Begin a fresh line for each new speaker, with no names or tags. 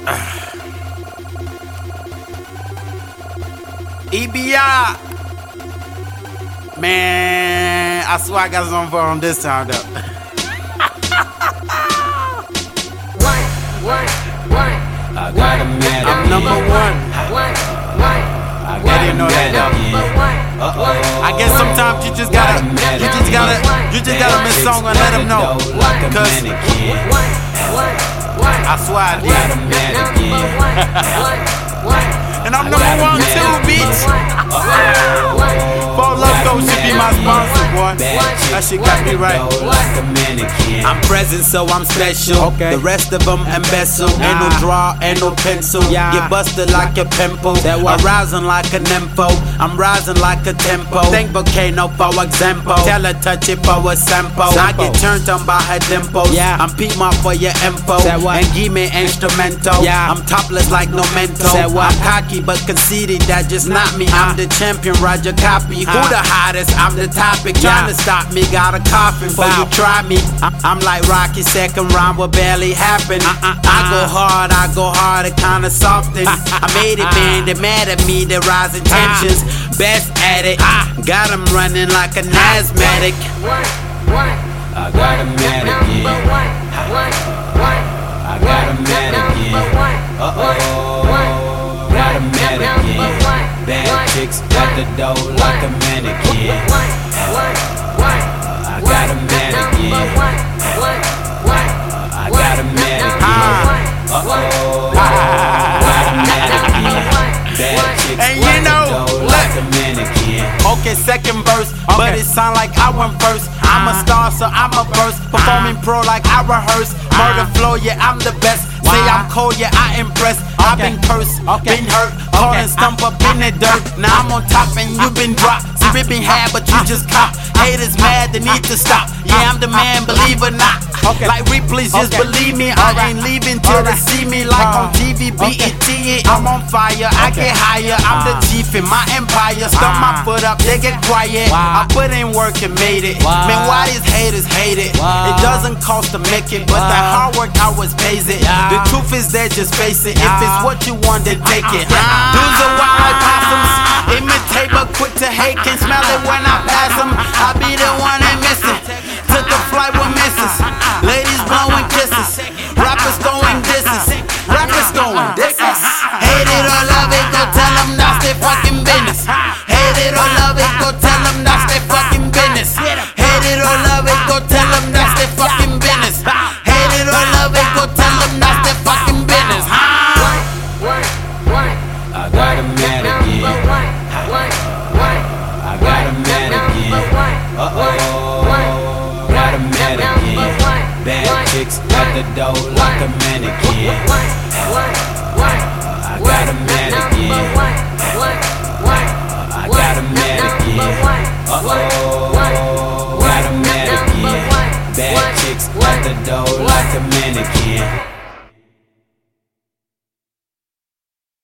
EBI. Man, I swear I got something for him this time though.
One, one, one.
I got a man
I'm number one.
One, one.
I
I
got
didn't know that though.
One.
Uh-oh.
I guess sometimes you just gotta, you just gotta, you just gotta miss song and let them know. Cause I swear I did.
man
Number
again.
And I'm number one too, bitch. Four Loco should be my sponsor. That shit got me right.
Like a mannequin.
I'm present, so I'm special.
Okay.
The rest of them embezzle. Ain't no draw, ain't no pencil.
Yeah.
Get busted like a pimple.
That?
I'm rising like a nympho. I'm rising like a tempo. Think volcano for example. Tell her touch it for a sample. I get turned on by her dimples.
Yeah.
I'm PMARTT for your info. And give me instrumental.
Yeah.
I'm topless like no mental. I'm cocky but conceited. That just not me. I'm the champion. Roger copy. Who the hottest? I'm the topic. Trying to
Yeah.
Stop me. Got a coffin for you try me. I- I'm like Rocky, second round will barely happen. Uh, uh, I uh. go hard, I go hard, it kinda soften. I made it, man, they mad at me, they rising tensions. Best at it, got them running like an asthmatic.
One, one.
I got a man
Number
again.
one, one, one.
I got a man
Number
again. Uh-oh. Got a man
Number
again. Bad chicks at the door like a mannequin. Got a man again.
one, one, one.
I got a man again. Uh-oh. Got a man again.
And you
at
know,
the door
look.
like a mannequin.
Okay, second verse, but it sound like I went first. I'm a uh-huh. star, so I'm a burst. Performing uh-huh. pro like I rehearse. Murder uh-huh. flow, yeah, I'm the best. Say I'm cold, yeah, I impress. I've been cursed,
Okay.
been hurt, caught and stump up in the dirt. Now I'm on top and you been dropped. We been had, but you uh, just uh, caught. Haters mad, they uh, need to stop. Yeah, I'm the man, believe or not.
Okay.
Like Ripley's, just
Okay.
believe me. I
Alright.
ain't leaving till they see me like on TV,
Okay.
BET. yeah, I'm on fire, I get higher. I'm the chief in my empire. Stomp my foot up, they get quiet.
Wow.
I put in work and made it.
Wow.
Man, why these haters hate it?
Wow.
It doesn't cost to make it, but the hard work always pays it.
Yeah.
The truth is there, just face it. If it's what you want, then take it.
Ah.
But quick to hate. Can smell it when I pass them. I be the one they missing.
One,
Uh-oh. Got a man again. Bad chicks at the door like a mannequin.
Uh,
I got a man again.
One, uh, one, one.
I got a man
Number
again. Uh-oh.
one,
Got a man
Number
again.
one,
Bad chicks at the door like a mannequin.